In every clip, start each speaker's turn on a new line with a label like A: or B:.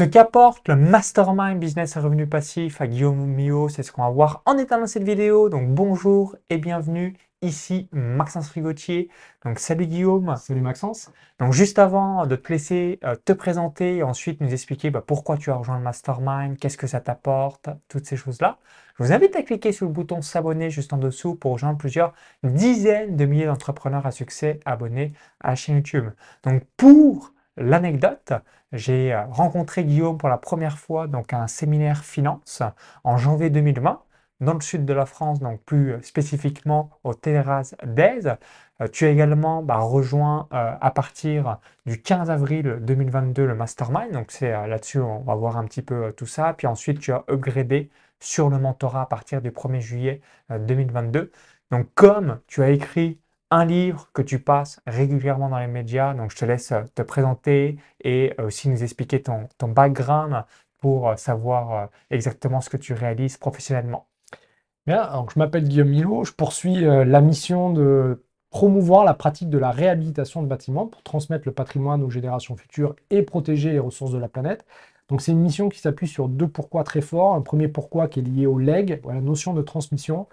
A: Ce qu'apporte le Mastermind Business et Revenu Passif à Guillaume Mio, c'est ce qu'on va voir en état dans cette vidéo. Donc bonjour et bienvenue. Ici Maxence Frigotier. Donc salut Guillaume.
B: Salut Maxence.
A: Donc juste avant de te laisser euh, te présenter et ensuite nous expliquer bah, pourquoi tu as rejoint le Mastermind, qu'est-ce que ça t'apporte, toutes ces choses-là, je vous invite à cliquer sur le bouton s'abonner juste en dessous pour rejoindre plusieurs dizaines de milliers d'entrepreneurs à succès abonnés à la chaîne YouTube. Donc pour l'anecdote, j'ai euh, rencontré Guillaume pour la première fois donc à un séminaire finance en janvier 2020 dans le sud de la France, donc plus euh, spécifiquement au terrasse d'Aise. Euh, tu as également bah, rejoint à partir du 15 avril 2022 le Mastermind, donc c'est là-dessus on va voir un petit peu tout ça. Puis ensuite tu as upgradé sur le mentorat à partir du 1er juillet 2022. Donc comme tu as écrit un livre que tu passes régulièrement dans les médias. Donc, je te laisse euh, te présenter et euh, aussi nous expliquer ton, background pour euh, savoir exactement ce que tu réalises professionnellement.
B: Bien, donc je m'appelle Guillaume Milo. Je poursuis la mission de promouvoir la pratique de la réhabilitation de bâtiments pour transmettre le patrimoine aux générations futures et protéger les ressources de la planète. Donc c'est une mission qui s'appuie sur deux pourquoi très forts. Un premier pourquoi qui est lié au leg, à la notion de transmission.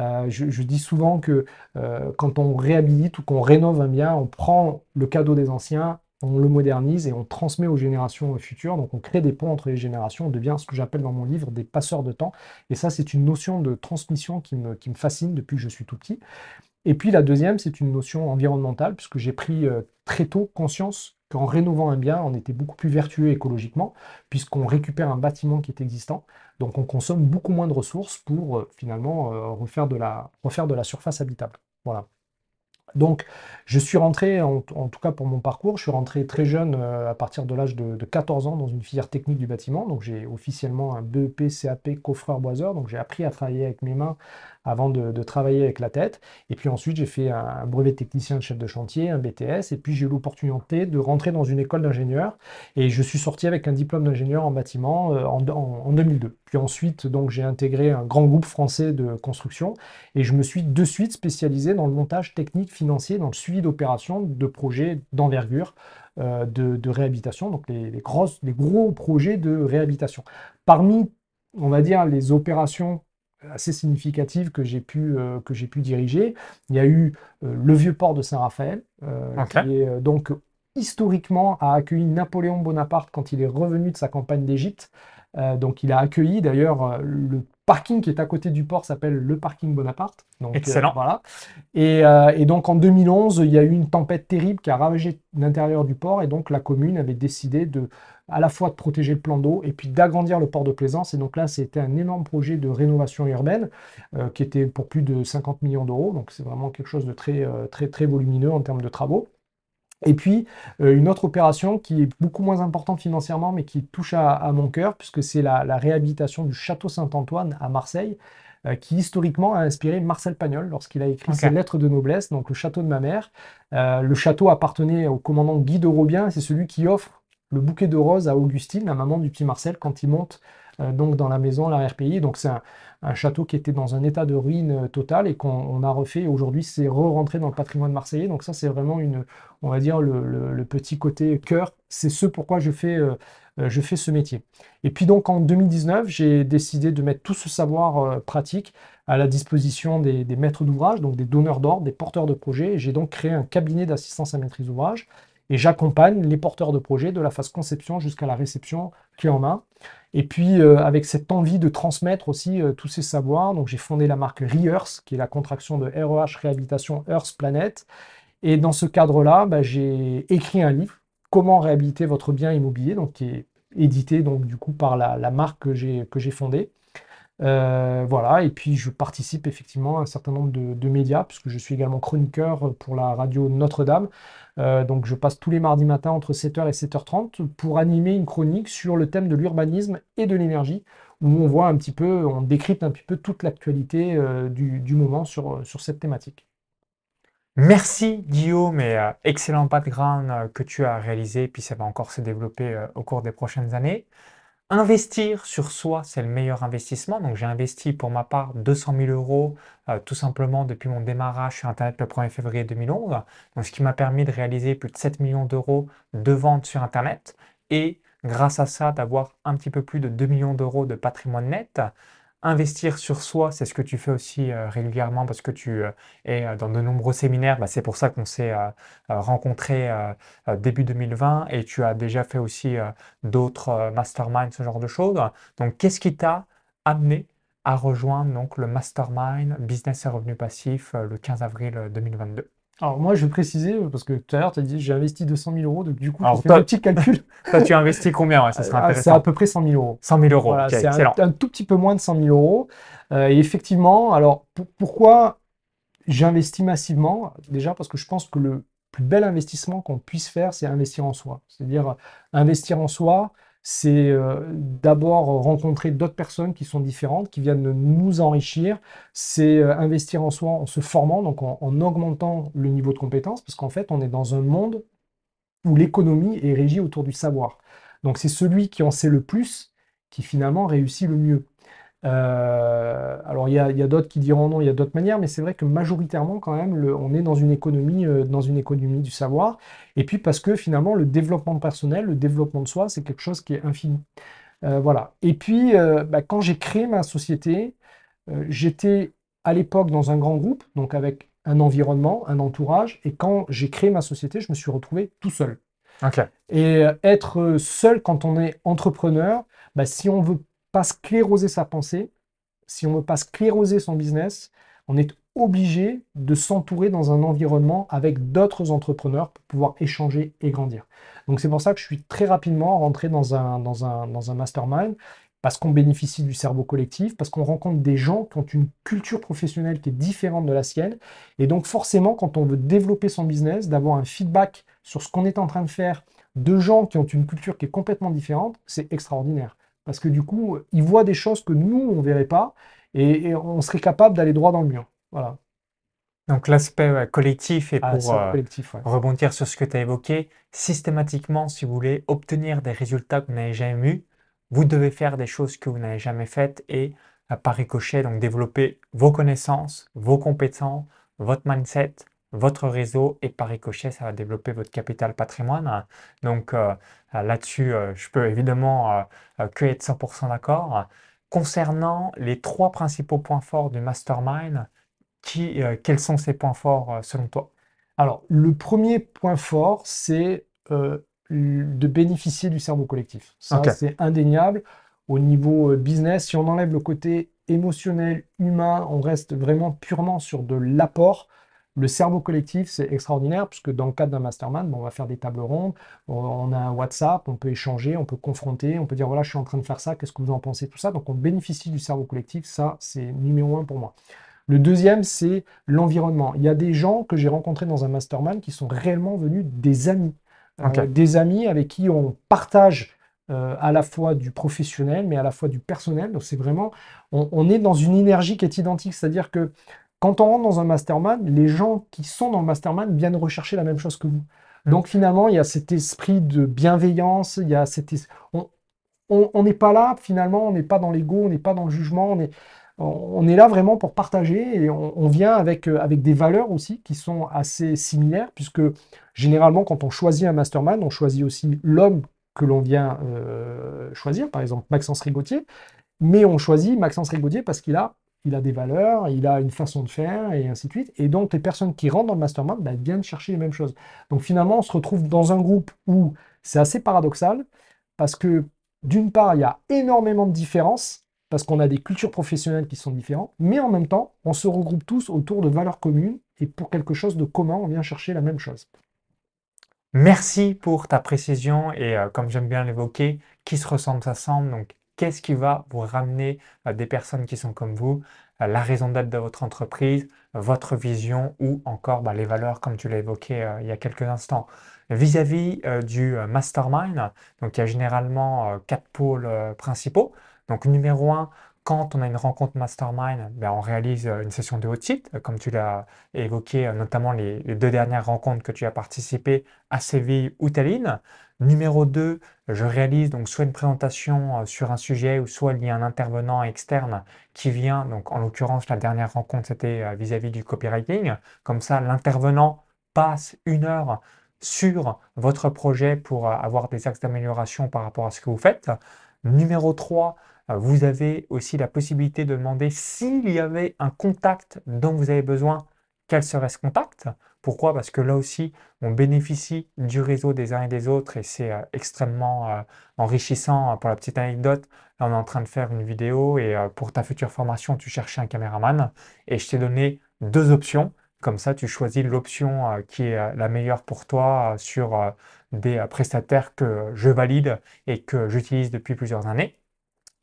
B: Euh, je, dis souvent que euh, quand on réhabilite ou qu'on rénove un bien, on prend le cadeau des anciens, on le modernise et on transmet aux générations futures. Donc on crée des ponts entre les générations, on devient ce que j'appelle dans mon livre des passeurs de temps. Et ça, c'est une notion de transmission qui me, fascine depuis que je suis tout petit. Et puis la deuxième, c'est une notion environnementale, puisque j'ai pris euh, très tôt conscience qu'en rénovant un bien, on était beaucoup plus vertueux écologiquement, puisqu'on récupère un bâtiment qui est existant. Donc on consomme beaucoup moins de ressources pour euh, finalement euh, refaire, de la, refaire de la surface habitable. Voilà. Donc, je suis rentré, en, tout cas pour mon parcours, je suis rentré très jeune, euh, à partir de l'âge de, 14 ans, dans une filière technique du bâtiment. Donc, j'ai officiellement un BEP, CAP, coffreur-boiseur. Donc, j'ai appris à travailler avec mes mains avant de, travailler avec la tête. Et puis ensuite, j'ai fait un, brevet technicien de chef de chantier, un BTS, et puis j'ai eu l'opportunité de rentrer dans une école d'ingénieur. Et je suis sorti avec un diplôme d'ingénieur en bâtiment euh, en, 2002. Puis ensuite, donc, j'ai intégré un grand groupe français de construction et je me suis de suite spécialisé dans le montage technique financier, dans le suivi d'opérations de projets d'envergure. Euh, de, réhabilitation, donc les, grosses, les gros projets de réhabilitation. Parmi, on va dire, les opérations assez significative que j'ai pu, euh, que j'ai pu diriger. Il y a eu euh, le vieux port de Saint-Raphaël, euh, qui est, donc historiquement a accueilli Napoléon Bonaparte quand il est revenu de sa campagne d'Égypte. donc il a accueilli d'ailleurs le parking qui est à côté du port s'appelle le parking Bonaparte.
A: Donc, Excellent.
B: voilà. Et, et, donc en 2011, il y a eu une tempête terrible qui a ravagé l'intérieur du port et donc la commune avait décidé de à la fois de protéger le plan d'eau et puis d'agrandir le port de plaisance. Et donc là, c'était un énorme projet de rénovation urbaine euh, qui était pour plus de 50 millions d'euros. Donc c'est vraiment quelque chose de très, euh, très, très volumineux en termes de travaux. Et puis, euh, une autre opération qui est beaucoup moins importante financièrement, mais qui touche à, mon cœur, puisque c'est la, réhabilitation du château Saint-Antoine à Marseille, qui historiquement a inspiré Marcel Pagnol lorsqu'il a écrit ses lettres de noblesse, donc le château de ma mère. le château appartenait au commandant Guy de Robien, c'est celui qui offre le bouquet de roses à Augustine, la maman du petit Marcel, quand il monte euh, donc dans la maison à l'arrière-pays. Donc c'est un, château qui était dans un état de ruine euh, total et qu'on a refait. Aujourd'hui, c'est re-rentré dans le patrimoine marseillais. Donc ça, c'est vraiment une, on va dire, le, petit côté cœur. C'est ce pourquoi je fais, euh, je fais ce métier. Et puis donc en 2019, j'ai décidé de mettre tout ce savoir pratique à la disposition des, des maîtres d'ouvrage, donc des donneurs d'ordre, des porteurs de projets. J'ai donc créé un cabinet d'assistance à maîtrise d'ouvrage et j'accompagne les porteurs de projets de la phase conception jusqu'à la réception clé en main. Et puis euh, avec cette envie de transmettre aussi euh, tous ces savoirs, donc j'ai fondé la marque ReEarth, qui est la contraction de REH Réhabilitation Earth Planet. Et dans ce cadre-là, bah, j'ai écrit un livre, Comment réhabiliter votre bien immobilier, donc qui est édité donc du coup par la, marque que j'ai fondée. Euh, voilà, et puis je participe effectivement à un certain nombre de, médias, puisque je suis également chroniqueur pour la radio Notre-Dame. Euh, donc je passe tous les mardis matins entre 7h et 7h30 pour animer une chronique sur le thème de l'urbanisme et de l'énergie, où on voit un petit peu, on décrypte un petit peu toute l'actualité euh, du, moment sur, sur cette thématique.
A: Merci Guillaume et excellent background que tu as réalisé, puis ça va encore se développer au cours des prochaines années. Investir sur soi, c'est le meilleur investissement. Donc j'ai investi pour ma part 200 000 euros euh, tout simplement depuis mon démarrage sur Internet le 1er février 2011. Donc ce qui m'a permis de réaliser plus de 7 millions d'euros de ventes sur Internet et grâce à ça, d'avoir un petit peu plus de 2 millions d'euros de patrimoine net. Investir sur soi, c'est ce que tu fais aussi euh, régulièrement parce que tu euh, es euh, dans de nombreux séminaires. Bah, c'est pour ça qu'on s'est rencontrés début 2020 et tu as déjà fait aussi d'autres masterminds, ce genre de choses. Donc, qu'est-ce qui t'a amené à rejoindre le mastermind Business et Revenus Passifs le 15 avril 2022
B: alors moi, je vais préciser, parce que tout à l'heure, tu as dit j'ai investi 200 000 euros, donc du coup,
A: Alors,
B: je fais un petit calcul.
A: Toi, tu as investi combien ouais, Ça sera
B: Ah, C'est
A: intéressant.
B: à peu près 100 000 euros.
A: 100 000 euros.
B: Voilà, c'est un,
A: excellent.
B: un tout petit peu moins de 100 000 euros. Euh, et effectivement, alors pour- pourquoi j'investis massivement? Déjà parce que je pense que le plus bel investissement qu'on puisse faire, c'est investir en soi. C'est-à-dire investir en soi, c'est euh, d'abord rencontrer d'autres personnes qui sont différentes, qui viennent nous enrichir. C'est euh, investir en soi en se formant, donc en, en augmentant le niveau de compétence, parce qu'en fait, on est dans un monde où l'économie est régie autour du savoir. Donc c'est celui qui en sait le plus qui finalement réussit le mieux. Euh, alors il y a, d'autres qui diront non, il y a d'autres manières, mais c'est vrai que majoritairement quand même, le- on est dans une économie, euh, dans une économie du savoir. Et puis parce que finalement le développement personnel, le développement de soi, c'est quelque chose qui est infini. Euh, voilà. Et puis bah, quand j'ai créé ma société, j'étais à l'époque dans un grand groupe, donc avec un environnement, un entourage. Et quand j'ai créé ma société, je me suis retrouvé tout seul. Et être seul quand on est entrepreneur, bah, si on veut pas scléroser sa pensée, si on veut pas scléroser son business, on est obligé de s'entourer dans un environnement avec d'autres entrepreneurs pour pouvoir échanger et grandir. Donc c'est pour ça que je suis très rapidement rentré dans un, dans un, dans un mastermind, parce qu'on bénéficie du cerveau collectif, parce qu'on rencontre des gens qui ont une culture professionnelle qui est différente de la sienne. Et donc forcément, quand on veut développer son business, d'avoir un feedback sur ce qu'on est en train de faire de gens qui ont une culture qui est complètement différente, c'est extraordinaire. Parce que du coup, ils voient des choses que nous, on ne verrait pas, et, et on serait capable d'aller droit dans le mur. Voilà.
A: Donc l'aspect collectif et
B: Ah,
A: pour euh,
B: collectif, ouais.
A: rebondir sur ce que tu as évoqué, systématiquement, si vous voulez obtenir des résultats que vous n'avez jamais eus, vous devez faire des choses que vous n'avez jamais faites et euh, par ricochet, donc développer vos connaissances, vos compétences, votre mindset, votre réseau et par ricochet, ça va développer votre capital patrimoine. Donc euh, là-dessus, euh, je peux évidemment euh, que être 100% d'accord. Concernant les trois principaux points forts du mastermind, qui, quels sont ces points forts selon toi?
B: Alors, le premier point fort, c'est de bénéficier du cerveau collectif. Ça, c'est indéniable. Au niveau business, si on enlève le côté émotionnel, humain, on reste vraiment purement sur de l'apport. Le cerveau collectif, c'est extraordinaire, puisque dans le cadre d'un mastermind, bon, on va faire des tables rondes, on, a un WhatsApp, on peut échanger, on peut confronter, on peut dire, voilà, je suis en train de faire ça, qu'est-ce que vous en pensez, tout ça. Donc, on bénéficie du cerveau collectif, ça, c'est numéro un pour moi. Le deuxième, c'est l'environnement. Il y a des gens que j'ai rencontrés dans un mastermind qui sont réellement venus des amis. Euh, des amis avec qui on partage euh, à la fois du professionnel, mais à la fois du personnel. Donc c'est vraiment, on, on est dans une énergie qui est identique. C'est-à-dire que quand on rentre dans un mastermind, les gens qui sont dans le mastermind viennent rechercher la même chose que vous. Donc finalement, il y a cet esprit de bienveillance, il y a cet on n'est pas là, finalement, on n'est pas dans l'ego, on n'est pas dans le jugement, on est, là vraiment pour partager et on, on vient avec, euh, avec des valeurs aussi qui sont assez similaires, puisque généralement, quand on choisit un mastermind, on choisit aussi l'homme que l'on vient euh, choisir, par exemple Maxence Rigotier, mais on choisit Maxence Rigotier parce qu'il a, il a des valeurs, il a une façon de faire et ainsi de suite. Et donc, les personnes qui rentrent dans le mastermind bah, viennent chercher les mêmes choses. Donc, finalement, on se retrouve dans un groupe où c'est assez paradoxal parce que d'une part, il y a énormément de différences parce qu'on a des cultures professionnelles qui sont différentes, mais en même temps, on se regroupe tous autour de valeurs communes et pour quelque chose de commun, on vient chercher la même chose.
A: Merci pour ta précision et euh, comme j'aime bien l'évoquer, qui se ressemble s'assemble. Donc, qu'est-ce qui va vous ramener à des personnes qui sont comme vous, à la raison d'être de votre entreprise, votre vision ou encore bah, les valeurs comme tu l'as évoqué euh, il y a quelques instants. Vis-à-vis euh, du euh, mastermind, donc il y a généralement euh, quatre pôles euh, principaux. Donc, numéro un, quand on a une rencontre mastermind, ben, on réalise euh, une session de haut titre, euh, comme tu l'as évoqué, euh, notamment les, les deux dernières rencontres que tu as participé à Séville ou Tallinn. Numéro 2, je réalise donc soit une présentation euh, sur un sujet ou soit il y a un intervenant externe qui vient, donc en l'occurrence la dernière rencontre c'était euh, vis-à-vis du copywriting. Comme ça, l'intervenant passe une heure sur votre projet pour avoir des axes d'amélioration par rapport à ce que vous faites. Numéro 3, vous avez aussi la possibilité de demander s'il y avait un contact dont vous avez besoin, quel serait ce contact? Pourquoi? Parce que là aussi, on bénéficie du réseau des uns et des autres et c'est extrêmement enrichissant. Pour la petite anecdote, là on est en train de faire une vidéo et pour ta future formation, tu cherchais un caméraman et je t'ai donné deux options. Comme ça, tu choisis l'option euh, qui est euh, la meilleure pour toi euh, sur des prestataires que je valide et que j'utilise depuis plusieurs années.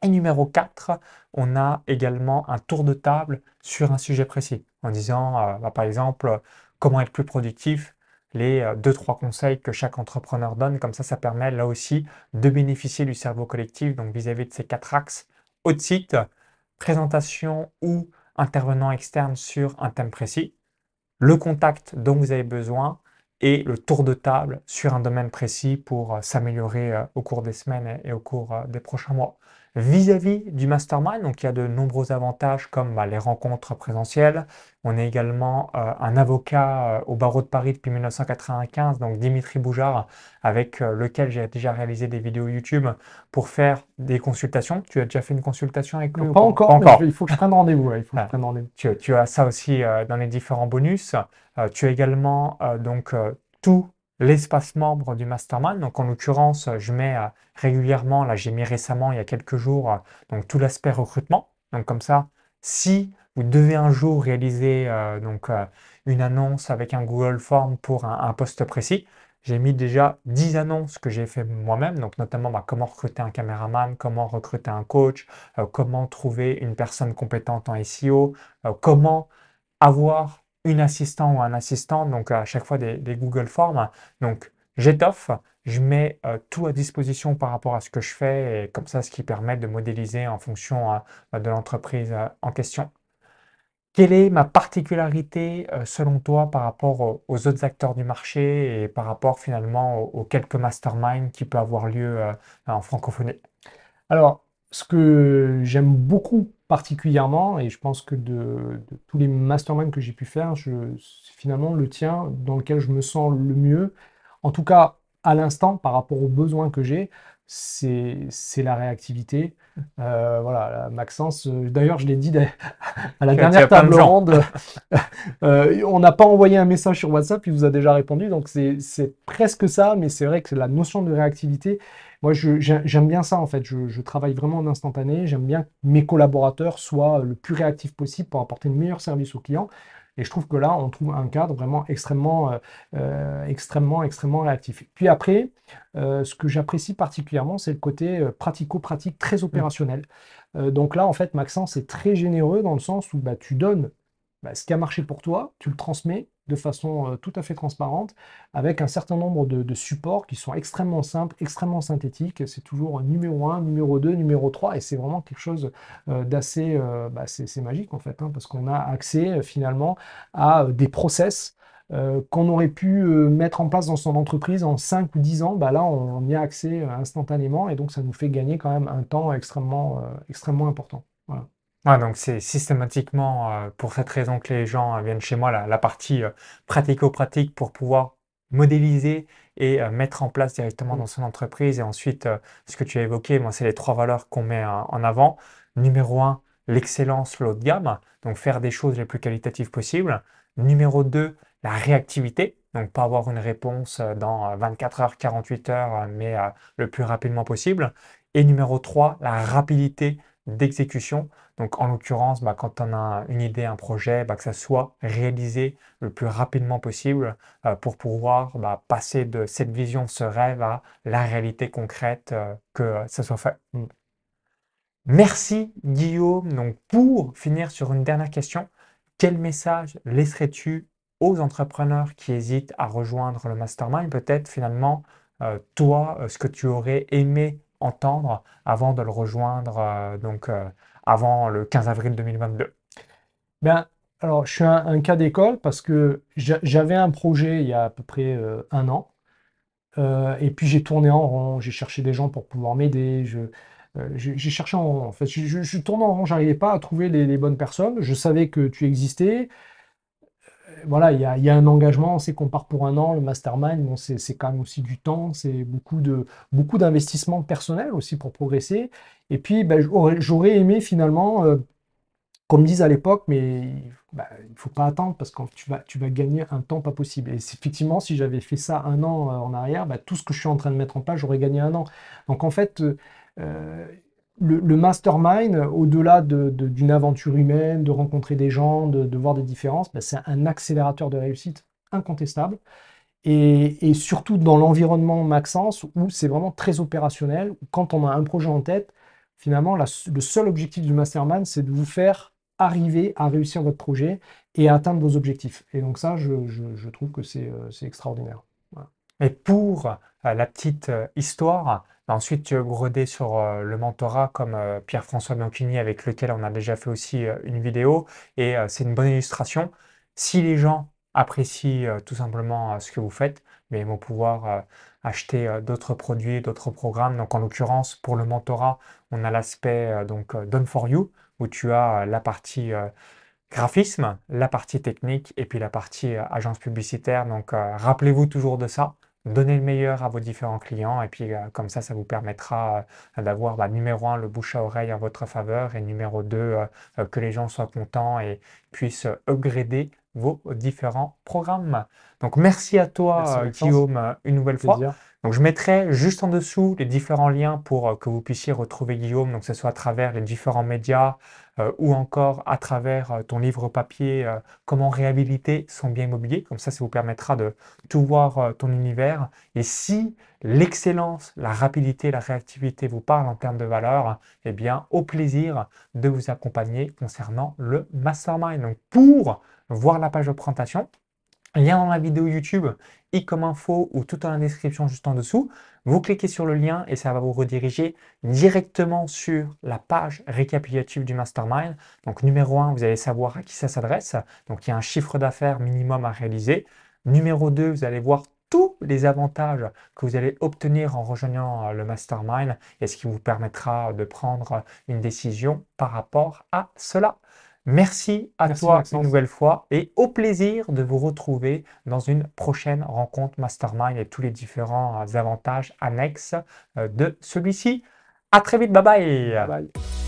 A: Et numéro 4, on a également un tour de table sur un sujet précis, en disant, bah, par exemple, comment être plus productif, les 2-3 conseils que chaque entrepreneur donne. Comme ça, ça permet là aussi de bénéficier du cerveau collectif, donc vis-à-vis -vis de ces quatre axes. Haute site, présentation ou intervenant externe sur un thème précis le contact dont vous avez besoin et le tour de table sur un domaine précis pour euh, s'améliorer euh, au cours des semaines et au cours euh, des prochains mois. Vis-à-vis du mastermind, donc il y a de nombreux avantages comme bah, les rencontres présentielles. On est également euh, un avocat euh, au barreau de Paris depuis 1995, donc Dimitri Boujard, avec euh, lequel j'ai déjà réalisé des vidéos YouTube pour faire des consultations. Tu as déjà fait une consultation avec lui
B: Pas, encore, encore. il faut que je prenne rendez-vous. prenne rendez-vous.
A: Tu, tu, as ça aussi dans les différents bonus. tu as également donc tout l'espace membre du mastermind. Donc en l'occurrence, je mets euh, régulièrement, là j'ai mis récemment, il y a quelques jours, euh, donc tout l'aspect recrutement. Donc comme ça, si vous devez un jour réaliser euh, une annonce avec un Google Form pour un, poste précis, j'ai mis déjà 10 annonces que j'ai fait moi-même, donc notamment bah, comment recruter un caméraman, comment recruter un coach, comment trouver une personne compétente en SEO, comment avoir une assistant ou un assistant, donc à chaque fois des, Google Forms. Donc j'étoffe, je mets euh, tout à disposition par rapport à ce que je fais et comme ça, ce qui permet de modéliser en fonction euh, bah, de l'entreprise euh, en question. Quelle est ma particularité selon toi par rapport aux, autres acteurs du marché et par rapport finalement aux, aux quelques masterminds qui peuvent avoir lieu en francophonie?
B: Alors, ce que j'aime beaucoup particulièrement, et je pense que de, tous les masterminds que j'ai pu faire, c'est finalement le tien dans lequel je me sens le mieux. En tout cas, à l'instant, par rapport aux besoins que j'ai, c'est, la réactivité. Euh, voilà, Maxence, euh, d'ailleurs, je l'ai dit à la dernière table ronde, euh, on n'a pas envoyé un message sur WhatsApp, il vous a déjà répondu, donc c'est, c'est presque ça, mais c'est vrai que la notion de réactivité, moi, j'aime bien ça, en fait. Je, travaille vraiment en instantané. J'aime bien que mes collaborateurs soient le plus réactifs possible pour apporter le meilleur service aux clients. Et je trouve que là, on trouve un cadre vraiment extrêmement, euh, euh, extrêmement, extrêmement réactif. Puis après, euh, ce que j'apprécie particulièrement, c'est le côté pratico-pratique très mmh. opérationnel. donc là, en fait, Maxence est très généreux dans le sens où bah, tu donnes bah, ce qui a marché pour toi, tu le transmets, de façon euh, tout à fait transparente, avec un certain nombre de, supports qui sont extrêmement simples, extrêmement synthétiques. C'est toujours numéro 1, numéro 2, numéro 3, et c'est vraiment quelque chose euh, d'assez euh, bah, magique en fait, hein, parce qu'on a accès finalement à des process qu'on aurait pu mettre en place dans son entreprise en 5 ou 10 ans, bah là on, y a accès instantanément et donc ça nous fait gagner quand même un temps extrêmement, extrêmement important.
A: Ah, donc c'est systématiquement euh, pour cette raison que les gens euh, viennent chez moi, la, partie euh, pratico-pratique pour pouvoir modéliser et mettre en place directement dans son entreprise. Et ensuite, ce que tu as évoqué, moi, c'est les trois valeurs qu'on met en avant. Numéro un, l'excellence, l'eau de gamme, donc faire des choses les plus qualitatives possibles. Numéro deux, la réactivité, donc pas avoir une réponse dans 24 heures, 48 heures, mais le plus rapidement possible. Et numéro 3, la rapidité d'exécution. Donc en l'occurrence, bah, quand on a une idée, un projet, bah, que ça soit réalisé le plus rapidement possible euh, pour pouvoir bah, passer de cette vision, ce rêve à la réalité concrète, euh, que ça soit fait. Merci Guillaume. Donc pour finir sur une dernière question, quel message laisserais-tu aux entrepreneurs qui hésitent à rejoindre le mastermind? Peut-être finalement, euh, toi, ce que tu aurais aimé entendre avant de le rejoindre, euh, donc euh, avant le 15 avril 2022
B: ben, alors, je suis un, cas d'école parce que j'avais un projet il y a à peu près euh, un an. et puis j'ai tourné en rond, j'ai cherché des gens pour pouvoir m'aider. j'ai cherché en rond. En fait, je, tournais en rond, j'arrivais pas à trouver les, bonnes personnes. Je savais que tu existais. Voilà, il y a, un engagement, on sait qu'on part pour un an, le mastermind, bon, c'est quand même aussi du temps, c'est beaucoup de beaucoup d'investissement personnel aussi pour progresser. Et puis, ben, j'aurais aimé finalement, euh, qu'on me dise à l'époque, mais il ne faut pas attendre parce que tu vas, tu vas gagner un temps pas possible. Et effectivement, si j'avais fait ça un an euh, en arrière, bah, tout ce que je suis en train de mettre en place, j'aurais gagné un an. Donc en fait, euh, le, mastermind, au-delà d'une aventure humaine, de rencontrer des gens, de, voir des différences, bah, c'est un accélérateur de réussite incontestable. Et, surtout dans l'environnement Maxence, où c'est vraiment très opérationnel, quand on a un projet en tête, finalement, le seul objectif du mastermind, c'est de vous faire arriver à réussir votre projet et à atteindre vos objectifs. Et donc ça, je, trouve que c'est euh, extraordinaire.
A: Et pour euh, la petite euh, histoire, bah, ensuite tu gredé sur le mentorat comme Pierre-François Bianchini avec lequel on a déjà fait aussi une vidéo. Et c'est une bonne illustration. Si les gens apprécient tout simplement ce que vous faites, mais ils vont pouvoir acheter d'autres produits, d'autres programmes. Donc en l'occurrence, pour le mentorat, on a l'aspect donc Done for You, où tu as la partie graphisme, la partie technique et puis la partie agence publicitaire. Donc rappelez-vous toujours de ça. Donnez le meilleur à vos différents clients et puis comme ça, ça vous permettra d'avoir bah, numéro un, le bouche à oreille en votre faveur et numéro deux, que les gens soient contents et puissent upgrader vos différents programmes. Donc merci à toi Guillaume une nouvelle fois. Donc je mettrai juste en dessous les différents liens pour euh, que vous puissiez retrouver Guillaume, donc que ce soit à travers les différents médias euh, ou encore à travers euh, ton livre papier Comment réhabiliter son bien immobilier. Comme ça, ça vous permettra de tout voir ton univers. Et si l'excellence, la rapidité, la réactivité vous parlent en termes de valeur, eh bien au plaisir de vous accompagner concernant le mastermind. Donc pour voir la page de présentation, lien dans la vidéo YouTube, i comme info ou tout dans la description juste en dessous. Vous cliquez sur le lien et ça va vous rediriger directement sur la page récapitulative du mastermind. Donc numéro 1, vous allez savoir à qui ça s'adresse. Donc il y a un chiffre d'affaires minimum à réaliser. Numéro 2, vous allez voir tous les avantages que vous allez obtenir en rejoignant euh, le mastermind et ce qui vous permettra de prendre une décision par rapport à cela. Merci à toi une nouvelle fois et au plaisir de vous retrouver dans une prochaine rencontre Mastermind et tous les différents avantages annexes euh, de celui-ci. À très vite, bye bye. bye, bye.